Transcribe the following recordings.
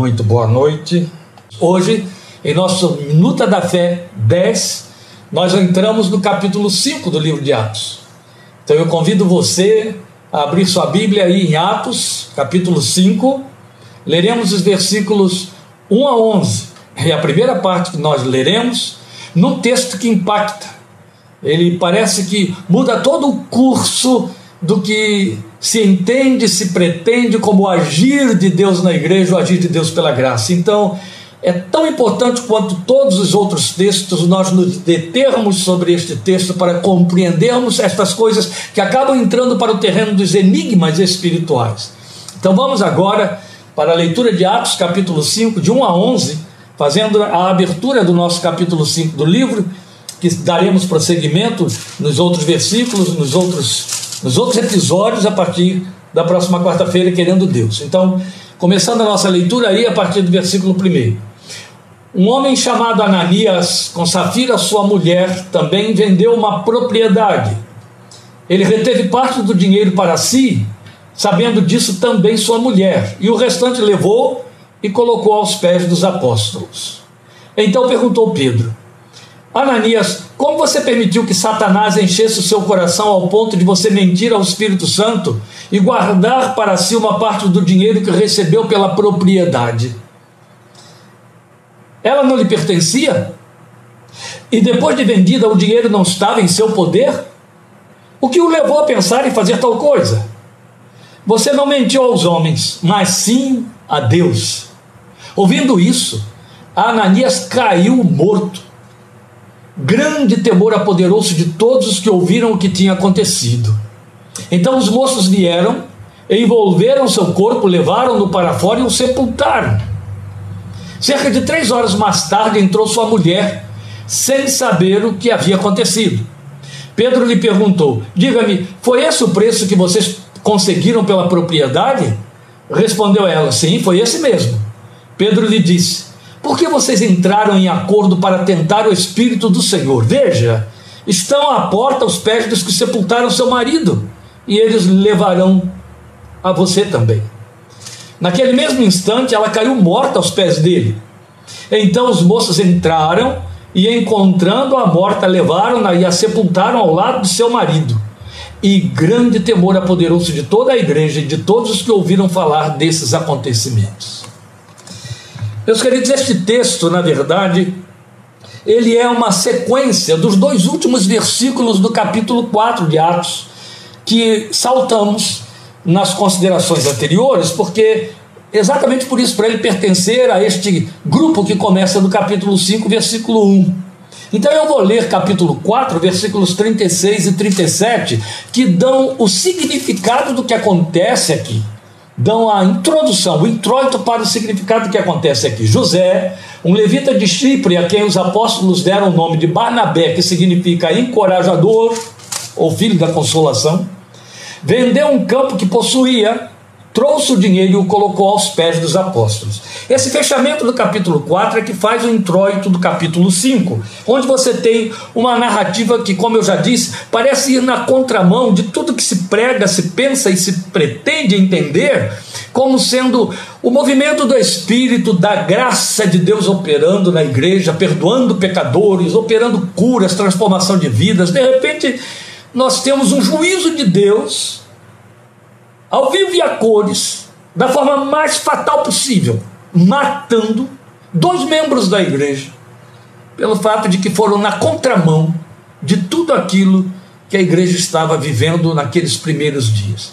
Muito boa noite. Hoje, em nosso Minuta da Fé 10, nós entramos no capítulo 5 do livro de Atos. Então eu convido você a abrir sua Bíblia aí em Atos, capítulo 5. Leremos os versículos 1 a 11. É a primeira parte que nós leremos, num texto que impacta. Ele parece que muda todo o curso do que se entende, se pretende como agir de Deus na igreja, o agir de Deus pela graça. Então, é tão importante quanto todos os outros textos nós nos determos sobre este texto para compreendermos estas coisas que acabam entrando para o terreno dos enigmas espirituais. Então vamos agora para a leitura de Atos, capítulo 5, de 1 a 11, fazendo a abertura do nosso capítulo 5 do livro, que daremos prosseguimento nos outros versículos, nos outros nos outros episódios a partir da próxima quarta-feira, querendo Deus. Então, começando a nossa leitura aí a partir do versículo 1. Um homem chamado Ananias, com Safira, sua mulher, também vendeu uma propriedade. Ele reteve parte do dinheiro para si, sabendo disso também sua mulher, e o restante levou e colocou aos pés dos apóstolos. Então perguntou Pedro: Ananias, como você permitiu que Satanás enchesse o seu coração ao ponto de você mentir ao Espírito Santo e guardar para si uma parte do dinheiro que recebeu pela propriedade? Ela não lhe pertencia? E depois de vendida, o dinheiro não estava em seu poder? O que o levou a pensar em fazer tal coisa? Você não mentiu aos homens, mas sim a Deus. Ouvindo isso, Ananias caiu morto Grande temor apoderou-se de todos os que ouviram o que tinha acontecido. Então os moços vieram, envolveram seu corpo, levaram-no para fora e o sepultaram. Cerca de três horas mais tarde entrou sua mulher, sem saber o que havia acontecido. Pedro lhe perguntou: Diga-me, foi esse o preço que vocês conseguiram pela propriedade? Respondeu ela: Sim, foi esse mesmo. Pedro lhe disse: por que vocês entraram em acordo para tentar o Espírito do Senhor? Veja, estão à porta os pés dos que sepultaram seu marido, e eles levarão a você também. Naquele mesmo instante, ela caiu morta aos pés dele. Então os moços entraram e, encontrando a morta, levaram-na e a sepultaram ao lado de seu marido. E grande temor apoderou-se de toda a igreja e de todos os que ouviram falar desses acontecimentos. Meus queridos, este texto, na verdade, ele é uma sequência dos dois últimos versículos do capítulo 4 de Atos, que saltamos nas considerações anteriores, porque exatamente por isso, para ele pertencer a este grupo que começa no capítulo 5, versículo 1. Então eu vou ler capítulo 4, versículos 36 e 37, que dão o significado do que acontece aqui dão a introdução, o introito para o significado que acontece aqui. José, um levita de Chipre, a quem os apóstolos deram o nome de Barnabé, que significa encorajador, ou filho da consolação, vendeu um campo que possuía trouxe o dinheiro e o colocou aos pés dos apóstolos. Esse fechamento do capítulo 4 é que faz o introito do capítulo 5, onde você tem uma narrativa que, como eu já disse, parece ir na contramão de tudo que se prega, se pensa e se pretende entender como sendo o movimento do Espírito, da graça de Deus operando na igreja, perdoando pecadores, operando curas, transformação de vidas. De repente, nós temos um juízo de Deus ao vivo e a cores, da forma mais fatal possível, matando dois membros da igreja, pelo fato de que foram na contramão de tudo aquilo que a igreja estava vivendo naqueles primeiros dias.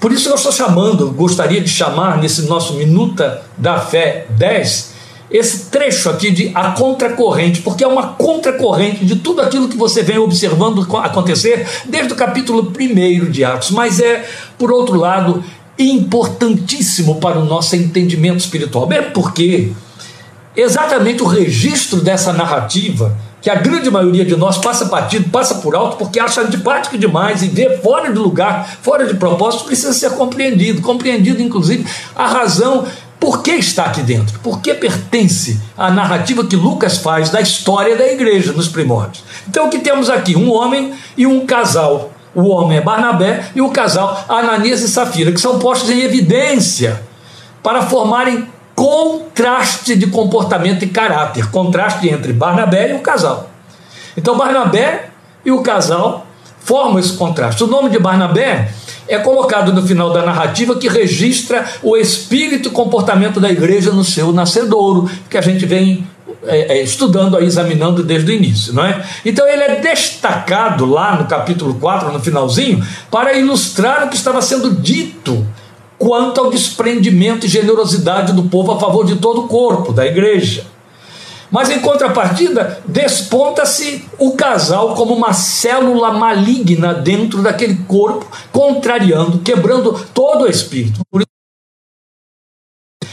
Por isso eu estou chamando, gostaria de chamar nesse nosso Minuta da Fé 10, esse trecho aqui de a contracorrente, porque é uma contracorrente de tudo aquilo que você vem observando acontecer desde o capítulo 1 de Atos, mas é, por outro lado, importantíssimo para o nosso entendimento espiritual. Bem, porque exatamente o registro dessa narrativa, que a grande maioria de nós passa batido, passa por alto, porque acha antipático demais e vê fora de lugar, fora de propósito, precisa ser compreendido. Compreendido, inclusive, a razão por que está aqui dentro? Por que pertence à narrativa que Lucas faz da história da igreja nos primórdios? Então, o que temos aqui? Um homem e um casal. O homem é Barnabé e o casal Ananias e Safira, que são postos em evidência para formarem contraste de comportamento e caráter, contraste entre Barnabé e o casal. Então Barnabé e o casal formam esse contraste. O nome de Barnabé é colocado no final da narrativa que registra o espírito e comportamento da igreja no seu nascedouro, que a gente vem é, é, estudando aí, examinando desde o início, não é? Então ele é destacado lá no capítulo 4, no finalzinho, para ilustrar o que estava sendo dito quanto ao desprendimento e generosidade do povo a favor de todo o corpo da igreja. Mas em contrapartida, desponta-se o casal como uma célula maligna dentro daquele corpo, contrariando, quebrando todo o espírito.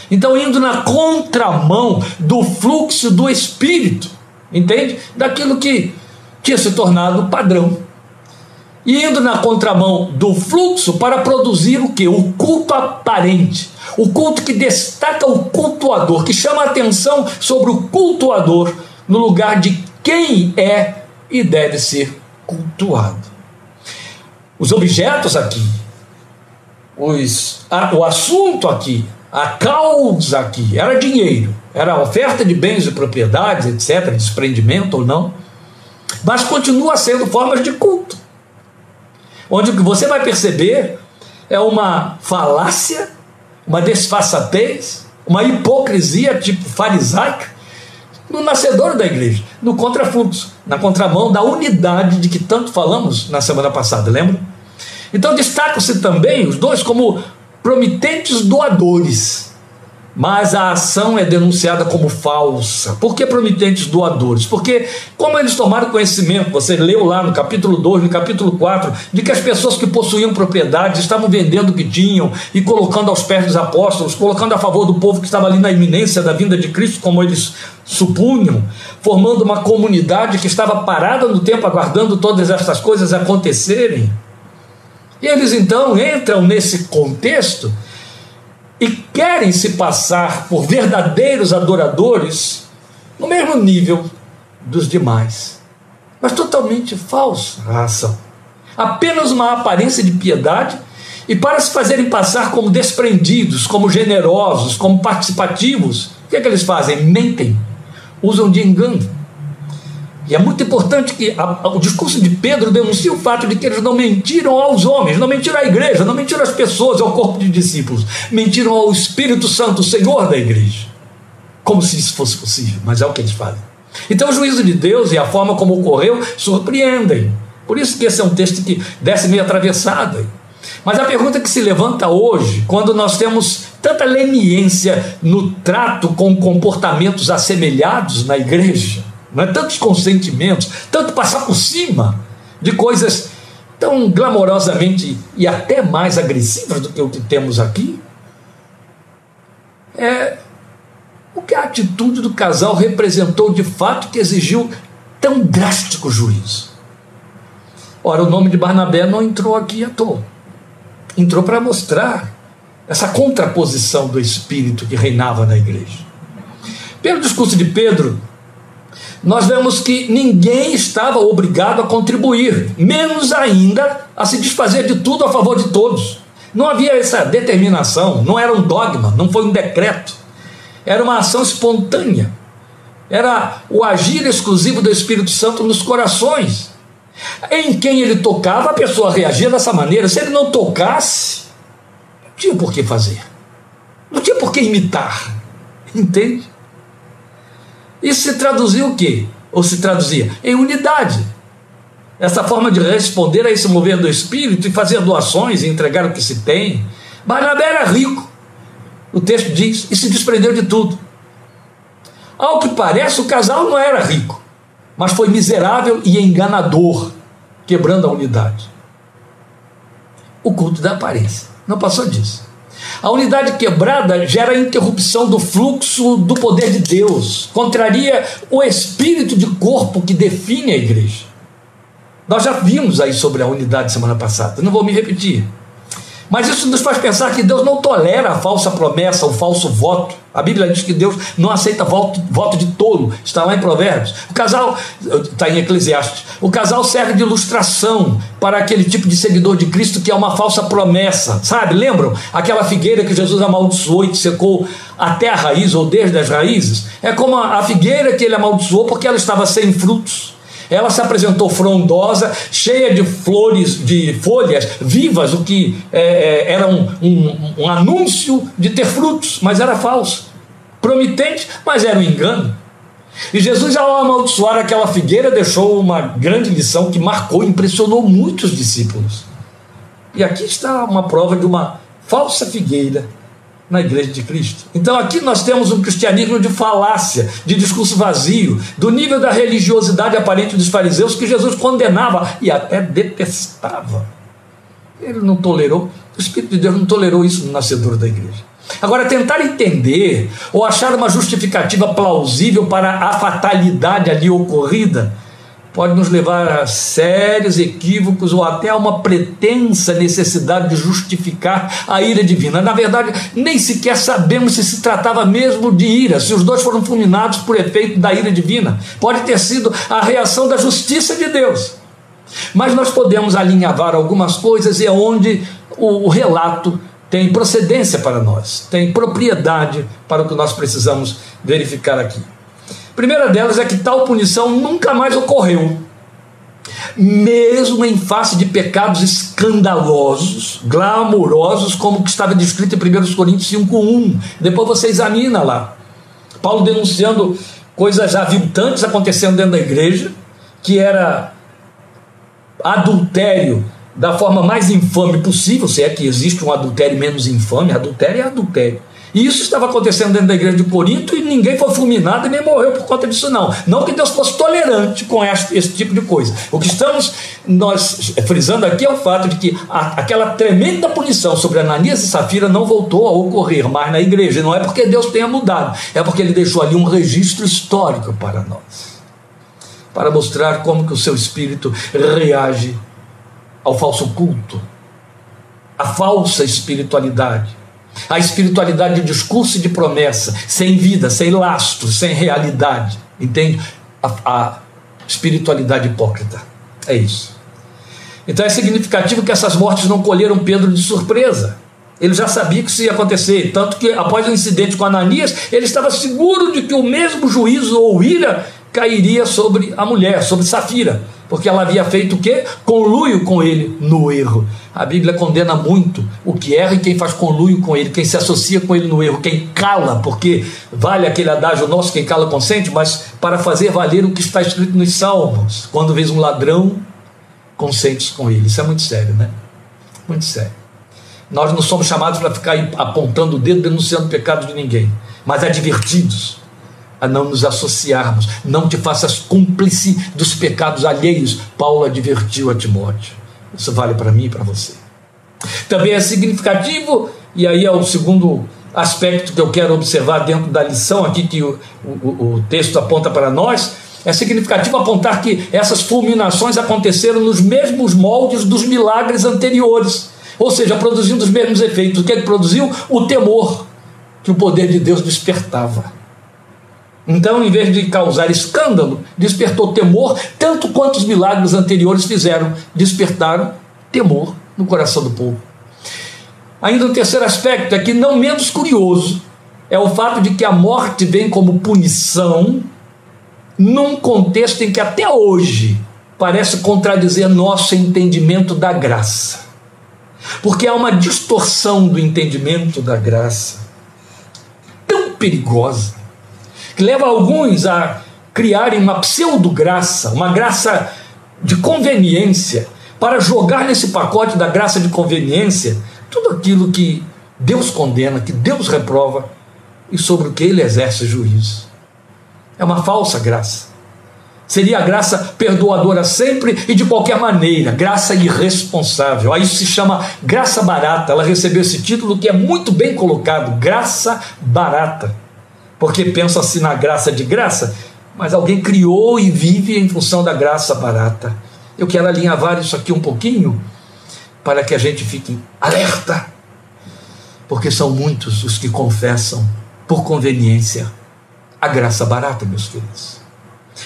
Então, indo na contramão do fluxo do espírito, entende? Daquilo que tinha se tornado padrão. E indo na contramão do fluxo para produzir o que? O culto aparente o culto que destaca o cultuador, que chama a atenção sobre o cultuador no lugar de quem é e deve ser cultuado. Os objetos aqui, os, a, o assunto aqui, a causa aqui era dinheiro, era oferta de bens e propriedades, etc., desprendimento ou não, mas continua sendo formas de culto, onde o que você vai perceber é uma falácia uma desfaçatez, uma hipocrisia tipo farisaica no nascedor da igreja, no contrafluxo, na contramão da unidade de que tanto falamos na semana passada, lembra? Então destacam-se também os dois como promitentes doadores mas a ação é denunciada como falsa. Por que promitentes doadores? Porque, como eles tomaram conhecimento, você leu lá no capítulo 2, no capítulo 4, de que as pessoas que possuíam propriedades estavam vendendo o que tinham e colocando aos pés dos apóstolos, colocando a favor do povo que estava ali na iminência da vinda de Cristo, como eles supunham, formando uma comunidade que estava parada no tempo, aguardando todas essas coisas acontecerem. E eles então entram nesse contexto e querem se passar por verdadeiros adoradores no mesmo nível dos demais. Mas totalmente falsa a ação. Apenas uma aparência de piedade e para se fazerem passar como desprendidos, como generosos, como participativos, o que é que eles fazem? Mentem, usam de engano e é muito importante que a, a, o discurso de Pedro denuncie o fato de que eles não mentiram aos homens, não mentiram à igreja, não mentiram às pessoas, ao corpo de discípulos, mentiram ao Espírito Santo, o Senhor da igreja. Como se isso fosse possível, mas é o que eles fazem. Então o juízo de Deus e a forma como ocorreu surpreendem. Por isso que esse é um texto que desce meio atravessado. Mas a pergunta que se levanta hoje, quando nós temos tanta leniência no trato com comportamentos assemelhados na igreja, não é? tantos consentimentos, tanto passar por cima de coisas tão glamorosamente e até mais agressivas do que o que temos aqui. É o que a atitude do casal representou de fato que exigiu tão drástico juízo. Ora, o nome de Barnabé não entrou aqui à toa. Entrou para mostrar essa contraposição do espírito que reinava na igreja. Pelo discurso de Pedro, nós vemos que ninguém estava obrigado a contribuir, menos ainda a se desfazer de tudo a favor de todos. Não havia essa determinação, não era um dogma, não foi um decreto, era uma ação espontânea, era o agir exclusivo do Espírito Santo nos corações. Em quem ele tocava, a pessoa reagia dessa maneira. Se ele não tocasse, não tinha por que fazer, não tinha por que imitar, entende? Isso se traduzia o quê? Ou se traduzia? Em unidade. Essa forma de responder a esse mover do Espírito e fazer doações e entregar o que se tem. Barnabé era rico, o texto diz, e se desprendeu de tudo. Ao que parece, o casal não era rico, mas foi miserável e enganador, quebrando a unidade. O culto da aparência. Não passou disso. A unidade quebrada gera interrupção do fluxo do poder de Deus, contraria o espírito de corpo que define a igreja. Nós já vimos aí sobre a unidade semana passada, não vou me repetir. Mas isso nos faz pensar que Deus não tolera a falsa promessa, o falso voto. A Bíblia diz que Deus não aceita voto, voto de tolo. Está lá em Provérbios. O casal, está em Eclesiastes, o casal serve de ilustração para aquele tipo de seguidor de Cristo que é uma falsa promessa. Sabe? Lembram? Aquela figueira que Jesus amaldiçoou e secou até a raiz ou desde as raízes? É como a figueira que ele amaldiçoou porque ela estava sem frutos. Ela se apresentou frondosa, cheia de flores, de folhas vivas, o que é, é, era um, um, um anúncio de ter frutos, mas era falso. Promitente, mas era um engano. E Jesus, ao amaldiçoar aquela figueira, deixou uma grande lição que marcou, impressionou muitos discípulos. E aqui está uma prova de uma falsa figueira na igreja de Cristo. Então aqui nós temos um cristianismo de falácia, de discurso vazio, do nível da religiosidade aparente dos fariseus que Jesus condenava e até detestava. Ele não tolerou, o Espírito de Deus não tolerou isso no nascedor da igreja. Agora, tentar entender ou achar uma justificativa plausível para a fatalidade ali ocorrida pode nos levar a sérios equívocos ou até a uma pretensa necessidade de justificar a ira divina. Na verdade, nem sequer sabemos se se tratava mesmo de ira, se os dois foram fulminados por efeito da ira divina. Pode ter sido a reação da justiça de Deus. Mas nós podemos alinhavar algumas coisas e é onde o, o relato tem procedência para nós, tem propriedade para o que nós precisamos verificar aqui primeira delas é que tal punição nunca mais ocorreu. Mesmo em face de pecados escandalosos, glamourosos, como que estava descrito em 1 Coríntios 5,1. Depois você examina lá. Paulo denunciando coisas aviltantes acontecendo dentro da igreja, que era adultério da forma mais infame possível, se é que existe um adultério menos infame, adultério é adultério. E isso estava acontecendo dentro da igreja de Corinto e ninguém foi fulminado e nem morreu por conta disso, não. Não que Deus fosse tolerante com esse, esse tipo de coisa. O que estamos nós frisando aqui é o fato de que a, aquela tremenda punição sobre Ananias e Safira não voltou a ocorrer mais na igreja. Não é porque Deus tenha mudado, é porque ele deixou ali um registro histórico para nós para mostrar como que o seu espírito reage ao falso culto, à falsa espiritualidade a espiritualidade de discurso e de promessa, sem vida, sem lastro, sem realidade. Entende? A, a espiritualidade hipócrita. É isso. Então é significativo que essas mortes não colheram Pedro de surpresa. Ele já sabia que isso ia acontecer. Tanto que após o incidente com Ananias, ele estava seguro de que o mesmo juízo ou ira cairia sobre a mulher, sobre Safira porque ela havia feito o quê? Conluio com ele no erro. A Bíblia condena muito o que erra e quem faz conluio com ele, quem se associa com ele no erro, quem cala, porque vale aquele adágio nosso, quem cala consente, mas para fazer valer o que está escrito nos Salmos, quando vês um ladrão, consentes com ele. Isso é muito sério, né? Muito sério. Nós não somos chamados para ficar apontando o dedo, denunciando o pecado de ninguém, mas advertidos a não nos associarmos. Não te faças cúmplice dos pecados alheios. Paulo advertiu a Timóteo. Isso vale para mim e para você. Também é significativo, e aí é o segundo aspecto que eu quero observar dentro da lição aqui que o, o, o texto aponta para nós. É significativo apontar que essas fulminações aconteceram nos mesmos moldes dos milagres anteriores, ou seja, produzindo os mesmos efeitos. O que ele produziu? O temor que o poder de Deus despertava. Então, em vez de causar escândalo, despertou temor, tanto quanto os milagres anteriores fizeram, despertaram temor no coração do povo. Ainda um terceiro aspecto é que, não menos curioso, é o fato de que a morte vem como punição num contexto em que até hoje parece contradizer nosso entendimento da graça. Porque há uma distorção do entendimento da graça tão perigosa que leva alguns a criarem uma pseudo-graça, uma graça de conveniência, para jogar nesse pacote da graça de conveniência tudo aquilo que Deus condena, que Deus reprova e sobre o que ele exerce juízo. É uma falsa graça. Seria a graça perdoadora sempre e de qualquer maneira, graça irresponsável. Aí isso se chama graça barata. Ela recebeu esse título que é muito bem colocado: graça barata porque pensa-se na graça de graça, mas alguém criou e vive em função da graça barata. Eu quero alinhavar isso aqui um pouquinho, para que a gente fique alerta, porque são muitos os que confessam, por conveniência, a graça barata, meus filhos.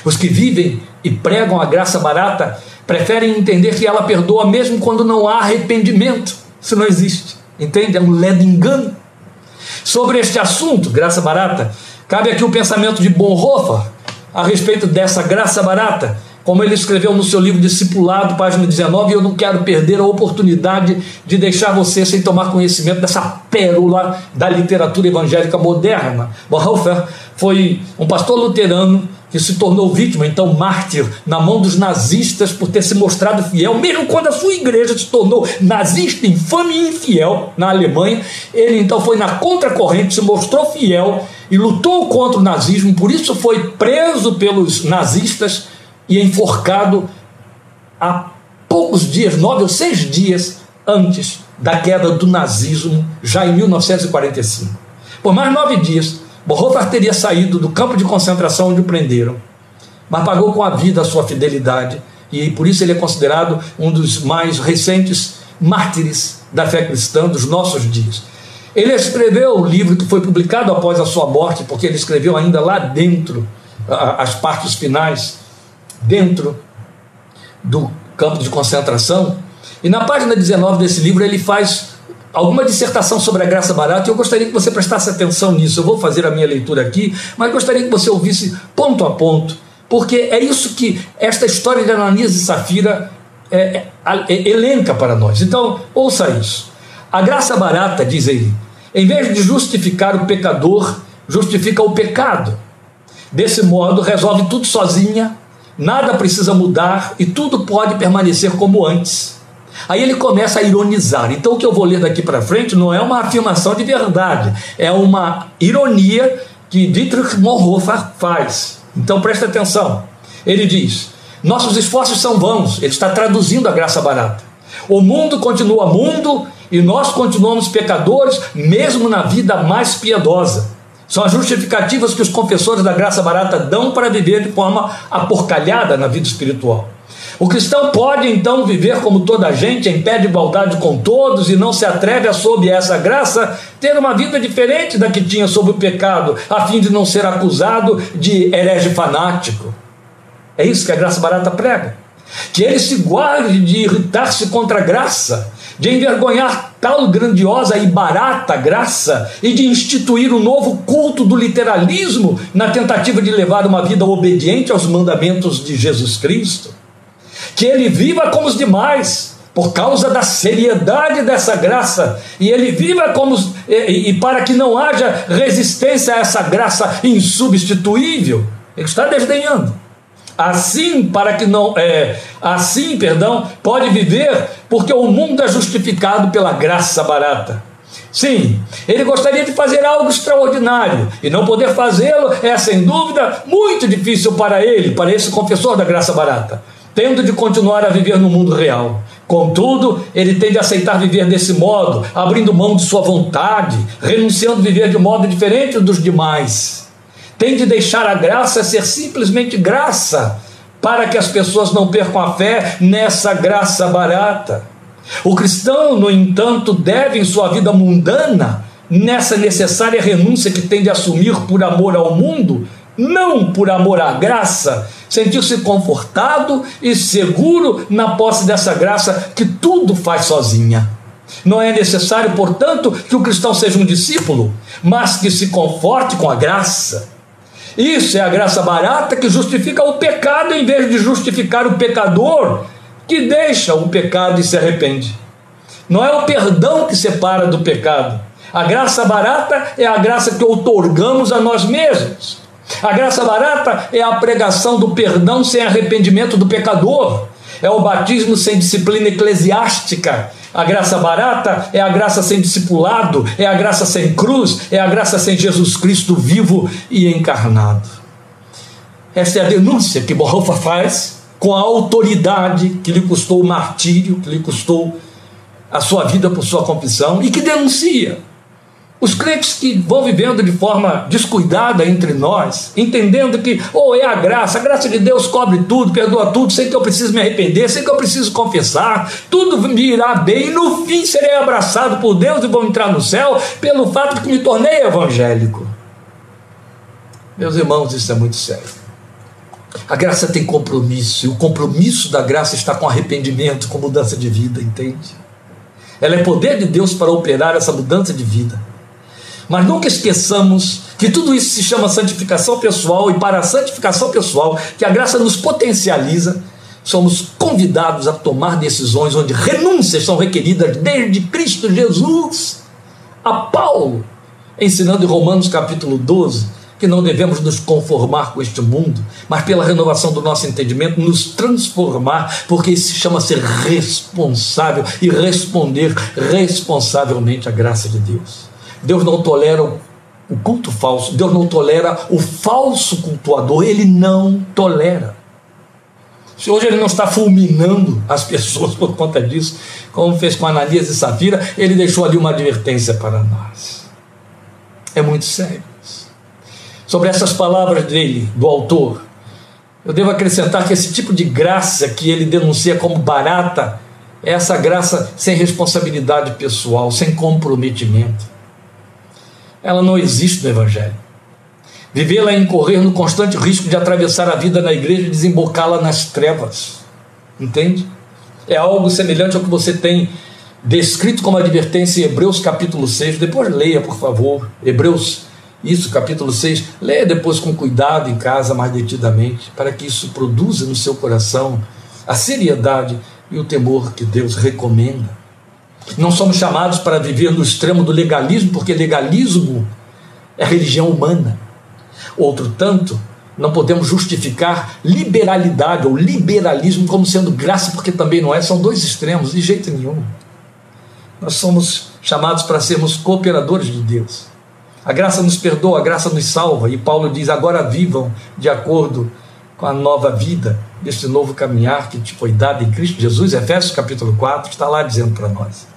Os que vivem e pregam a graça barata preferem entender que ela perdoa mesmo quando não há arrependimento. Isso não existe. Entende? É um ledo engano. Sobre este assunto, graça barata, cabe aqui o pensamento de Bonhoeffer a respeito dessa graça barata, como ele escreveu no seu livro Discipulado, página 19, e eu não quero perder a oportunidade de deixar você sem tomar conhecimento dessa pérola da literatura evangélica moderna. Bonhoeffer foi um pastor luterano que se tornou vítima, então mártir, na mão dos nazistas por ter se mostrado fiel, mesmo quando a sua igreja se tornou nazista, infame e infiel na Alemanha, ele então foi na contracorrente, se mostrou fiel e lutou contra o nazismo, por isso foi preso pelos nazistas e enforcado há poucos dias, nove ou seis dias antes da queda do nazismo, já em 1945. Por mais nove dias, Bonhoeffer teria saído do campo de concentração onde o prenderam, mas pagou com a vida a sua fidelidade e por isso ele é considerado um dos mais recentes mártires da fé cristã dos nossos dias. Ele escreveu o livro que foi publicado após a sua morte, porque ele escreveu ainda lá dentro as partes finais, dentro do campo de concentração. E na página 19 desse livro ele faz alguma dissertação sobre a graça barata e eu gostaria que você prestasse atenção nisso. Eu vou fazer a minha leitura aqui, mas gostaria que você ouvisse ponto a ponto, porque é isso que esta história de Ananias e Safira é, é, é, elenca para nós. Então, ouça isso. A graça barata, diz ele, em vez de justificar o pecador, justifica o pecado. Desse modo, resolve tudo sozinha, nada precisa mudar e tudo pode permanecer como antes. Aí ele começa a ironizar. Então o que eu vou ler daqui para frente não é uma afirmação de verdade, é uma ironia que Dietrich Bonhoeffer faz. Então presta atenção. Ele diz: nossos esforços são vãos. Ele está traduzindo a graça barata. O mundo continua mundo e nós continuamos pecadores, mesmo na vida mais piedosa. São as justificativas que os confessores da graça barata dão para viver de forma aporcalhada na vida espiritual. O cristão pode então viver como toda a gente, em pé de igualdade com todos, e não se atreve a, sob essa graça, ter uma vida diferente da que tinha sob o pecado, a fim de não ser acusado de herege fanático. É isso que a graça barata prega. Que ele se guarde de irritar-se contra a graça, de envergonhar tal grandiosa e barata graça e de instituir um novo culto do literalismo na tentativa de levar uma vida obediente aos mandamentos de Jesus Cristo que ele viva como os demais, por causa da seriedade dessa graça, e ele viva como e, e para que não haja resistência a essa graça insubstituível. Ele está desdenhando. Assim, para que não é, assim, perdão, pode viver, porque o mundo é justificado pela graça barata. Sim, ele gostaria de fazer algo extraordinário e não poder fazê-lo é, sem dúvida, muito difícil para ele, para esse confessor da graça barata tendo de continuar a viver no mundo real. Contudo, ele tem de aceitar viver desse modo, abrindo mão de sua vontade, renunciando a viver de modo diferente dos demais. Tem de deixar a graça ser simplesmente graça, para que as pessoas não percam a fé nessa graça barata. O cristão, no entanto, deve em sua vida mundana, nessa necessária renúncia que tem de assumir por amor ao mundo, não por amor à graça, sentir-se confortado e seguro na posse dessa graça que tudo faz sozinha. Não é necessário, portanto, que o cristão seja um discípulo, mas que se conforte com a graça. Isso é a graça barata que justifica o pecado em vez de justificar o pecador que deixa o pecado e se arrepende. Não é o perdão que separa do pecado. A graça barata é a graça que outorgamos a nós mesmos. A graça barata é a pregação do perdão sem arrependimento do pecador. É o batismo sem disciplina eclesiástica. A graça barata é a graça sem discipulado, é a graça sem cruz, é a graça sem Jesus Cristo vivo e encarnado. Essa é a denúncia que Bonhoeffer faz com a autoridade que lhe custou o martírio, que lhe custou a sua vida por sua confissão e que denuncia Os crentes que vão vivendo de forma descuidada entre nós, entendendo que, ou oh, é a graça, a graça de Deus cobre tudo, perdoa tudo, sem que eu preciso me arrepender, sem que eu preciso confessar, tudo me irá bem, e no fim serei abraçado por Deus e vou entrar no céu pelo fato de que me tornei evangélico. Meus irmãos, isso é muito sério. A graça tem compromisso, e o compromisso da graça está com arrependimento, com mudança de vida, entende? Ela é poder de Deus para operar essa mudança de vida. Mas nunca esqueçamos que tudo isso se chama santificação pessoal e para a santificação pessoal, que a graça nos potencializa, somos convidados a tomar decisões onde renúncias são requeridas desde Cristo Jesus a Paulo, ensinando em Romanos capítulo 12 que não devemos nos conformar com este mundo, mas pela renovação do nosso entendimento, nos transformar, porque isso se chama ser responsável e responder responsavelmente à graça de Deus. Deus não tolera o culto falso, Deus não tolera o falso cultuador, ele não tolera. Se hoje ele não está fulminando as pessoas por conta disso, como fez com Ananias e Safira, ele deixou ali uma advertência para nós. É muito sério. Sobre essas palavras dele, do autor, eu devo acrescentar que esse tipo de graça que ele denuncia como barata é essa graça sem responsabilidade pessoal, sem comprometimento ela não existe no Evangelho. Vivê-la é incorrer no constante risco de atravessar a vida na igreja e desembocá-la nas trevas. Entende? É algo semelhante ao que você tem descrito como advertência em Hebreus capítulo 6. Depois leia, por favor. Hebreus, isso, capítulo 6. Leia depois com cuidado em casa, mais detidamente, para que isso produza no seu coração a seriedade e o temor que Deus recomenda. Não somos chamados para viver no extremo do legalismo, porque legalismo é religião humana. Outro tanto, não podemos justificar liberalidade ou liberalismo como sendo graça, porque também não é, são dois extremos, de jeito nenhum. Nós somos chamados para sermos cooperadores de Deus. A graça nos perdoa, a graça nos salva, e Paulo diz: agora vivam de acordo com a nova vida, deste novo caminhar que te foi dado em Cristo Jesus. Efésios capítulo 4 está lá dizendo para nós.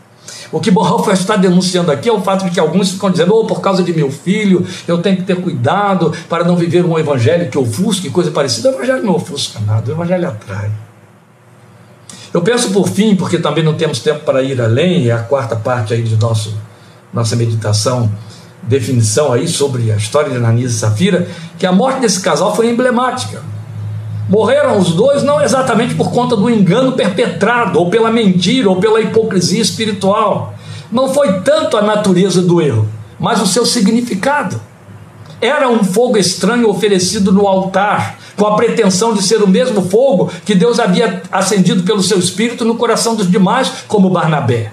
O que Bonhoeffer está denunciando aqui é o fato de que alguns ficam dizendo, oh, por causa de meu filho, eu tenho que ter cuidado para não viver um evangelho que ofusque, coisa parecida. O evangelho não ofusca nada, o evangelho atrai. Eu penso por fim, porque também não temos tempo para ir além, é a quarta parte aí de nosso, nossa meditação, definição aí sobre a história de Ananias e Safira, que a morte desse casal foi emblemática. Morreram os dois não exatamente por conta do engano perpetrado, ou pela mentira, ou pela hipocrisia espiritual. Não foi tanto a natureza do erro, mas o seu significado. Era um fogo estranho oferecido no altar, com a pretensão de ser o mesmo fogo que Deus havia acendido pelo seu espírito no coração dos demais, como Barnabé.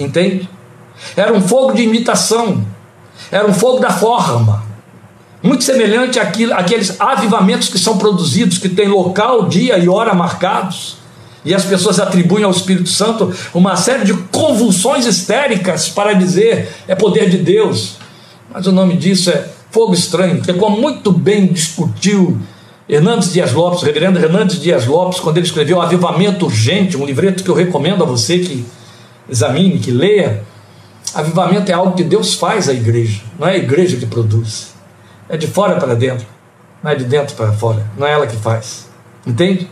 Entende? Era um fogo de imitação, era um fogo da forma, muito semelhante àquilo, àqueles avivamentos que são produzidos, que tem local, dia e hora marcados, e as pessoas atribuem ao Espírito Santo uma série de convulsões histéricas para dizer é poder de Deus. Mas o nome disso é fogo estranho, que é como muito bem discutiu Hernandes Dias Lopes, o reverendo Hernandes Dias Lopes, quando ele escreveu Avivamento Urgente, um livreto que eu recomendo a você que examine, que leia. Avivamento é algo que Deus faz à igreja, não é a igreja que produz. É de fora para dentro, não é de dentro para fora, não é ela que faz. Entende?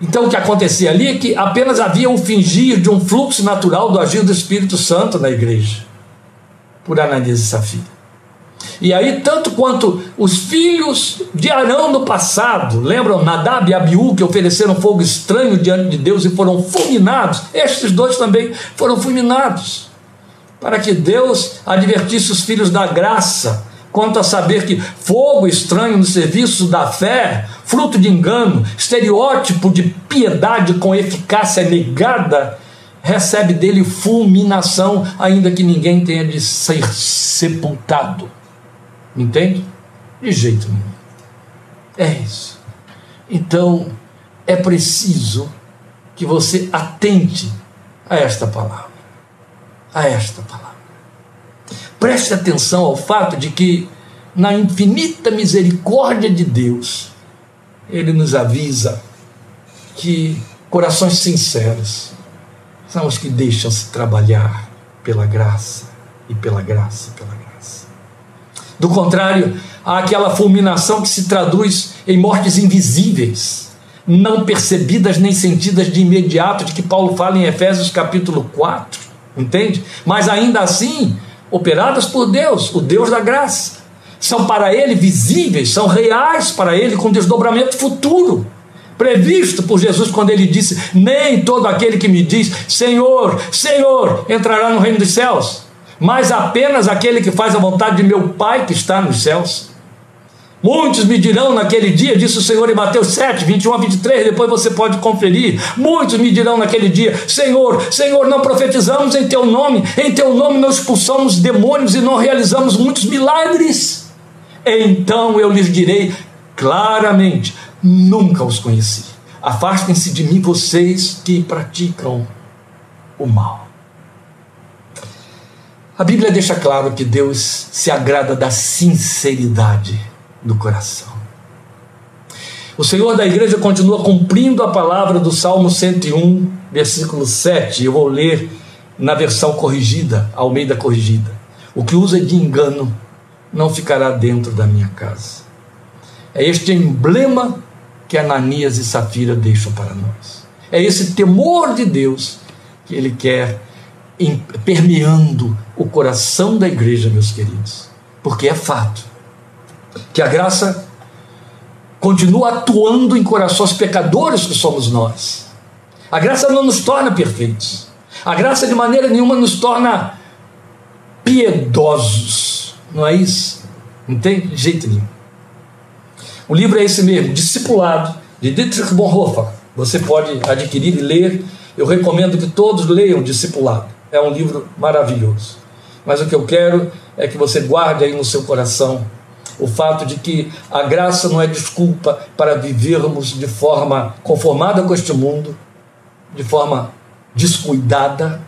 Então o que acontecia ali é que apenas havia um fingir de um fluxo natural do agir do Espírito Santo na igreja, por Ananias e Safira. E aí, tanto quanto os filhos de Arão no passado, lembram Nadab e Abiú, que ofereceram fogo estranho diante de Deus e foram fulminados, estes dois também foram fulminados para que Deus advertisse os filhos da graça quanto a saber que fogo estranho no serviço da fé, fruto de engano, estereótipo de piedade com eficácia negada, recebe dele fulminação, ainda que ninguém tenha de ser sepultado. Entende? De jeito nenhum. É isso. Então, é preciso que você atente a esta palavra a esta palavra. Preste atenção ao fato de que, na infinita misericórdia de Deus, Ele nos avisa que corações sinceros são os que deixam-se trabalhar pela graça. e pela graça, pela graça. Do contrário, há aquela fulminação que se traduz em mortes invisíveis, não percebidas nem sentidas de imediato, de que Paulo fala em Efésios capítulo 4, entende? Mas ainda assim, operadas por Deus, o Deus da graça. São para ele visíveis, são reais para ele, com desdobramento futuro previsto por Jesus quando ele disse: Nem todo aquele que me diz Senhor, Senhor, entrará no reino dos céus, mas apenas aquele que faz a vontade de meu Pai que está nos céus. Muitos me dirão naquele dia, disse o Senhor em Mateus 7, 21 a 23, depois você pode conferir. Muitos me dirão naquele dia: Senhor, Senhor, não profetizamos em teu nome, em teu nome não expulsamos demônios e não realizamos muitos milagres. Então eu lhes direi claramente: nunca os conheci. Afastem-se de mim, vocês que praticam o mal. A Bíblia deixa claro que Deus se agrada da sinceridade do coração. O Senhor da igreja continua cumprindo a palavra do Salmo 101, versículo 7. Eu vou ler na versão corrigida, Almeida corrigida. O que usa de engano não ficará dentro da minha casa. É este emblema que Ananias e Safira deixam para nós. É esse temor de Deus que ele quer permeando o coração da igreja, meus queridos. Porque é fato que a graça continua atuando em corações pecadores que somos nós. A graça não nos torna perfeitos. A graça de maneira nenhuma nos torna piedosos. Não é isso? Não tem jeito nenhum. O livro é esse mesmo, Discipulado, de Dietrich Bonhoeffer. Você pode adquirir e ler. Eu recomendo que todos leiam Discipulado. É um livro maravilhoso. Mas o que eu quero é que você guarde aí no seu coração o fato de que a graça não é desculpa para vivermos de forma conformada com este mundo, de forma descuidada,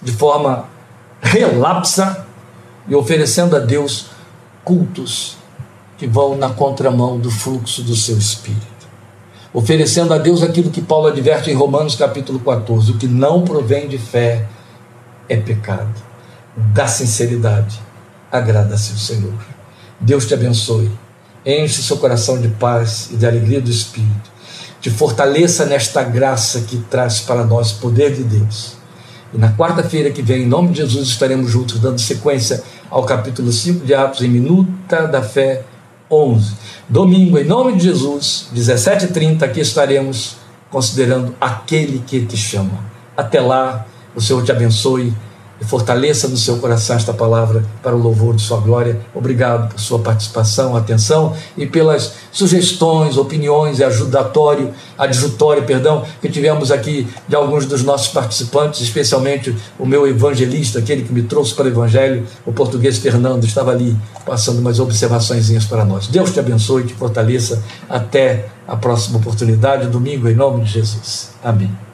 de forma relapsa e oferecendo a Deus cultos que vão na contramão do fluxo do seu espírito. Oferecendo a Deus aquilo que Paulo adverte em Romanos capítulo 14: o que não provém de fé é pecado. Da sinceridade, agrada-se o Senhor. Deus te abençoe. Enche seu coração de paz e de alegria do Espírito. Te fortaleça nesta graça que traz para nós poder de Deus. E na quarta-feira que vem, em nome de Jesus, estaremos juntos dando sequência ao capítulo 5 de Atos, em Minuta da Fé 11. Domingo, em nome de Jesus, 17h30, aqui estaremos considerando aquele que te chama. Até lá, o Senhor te abençoe fortaleça no seu coração esta palavra para o louvor de sua glória. Obrigado por sua participação, atenção e pelas sugestões, opiniões e ajudatório, adjutório, perdão, que tivemos aqui de alguns dos nossos participantes, especialmente o meu evangelista, aquele que me trouxe para o evangelho, o português Fernando, estava ali passando umas observações para nós. Deus te abençoe e te fortaleça até a próxima oportunidade, domingo, em nome de Jesus. Amém.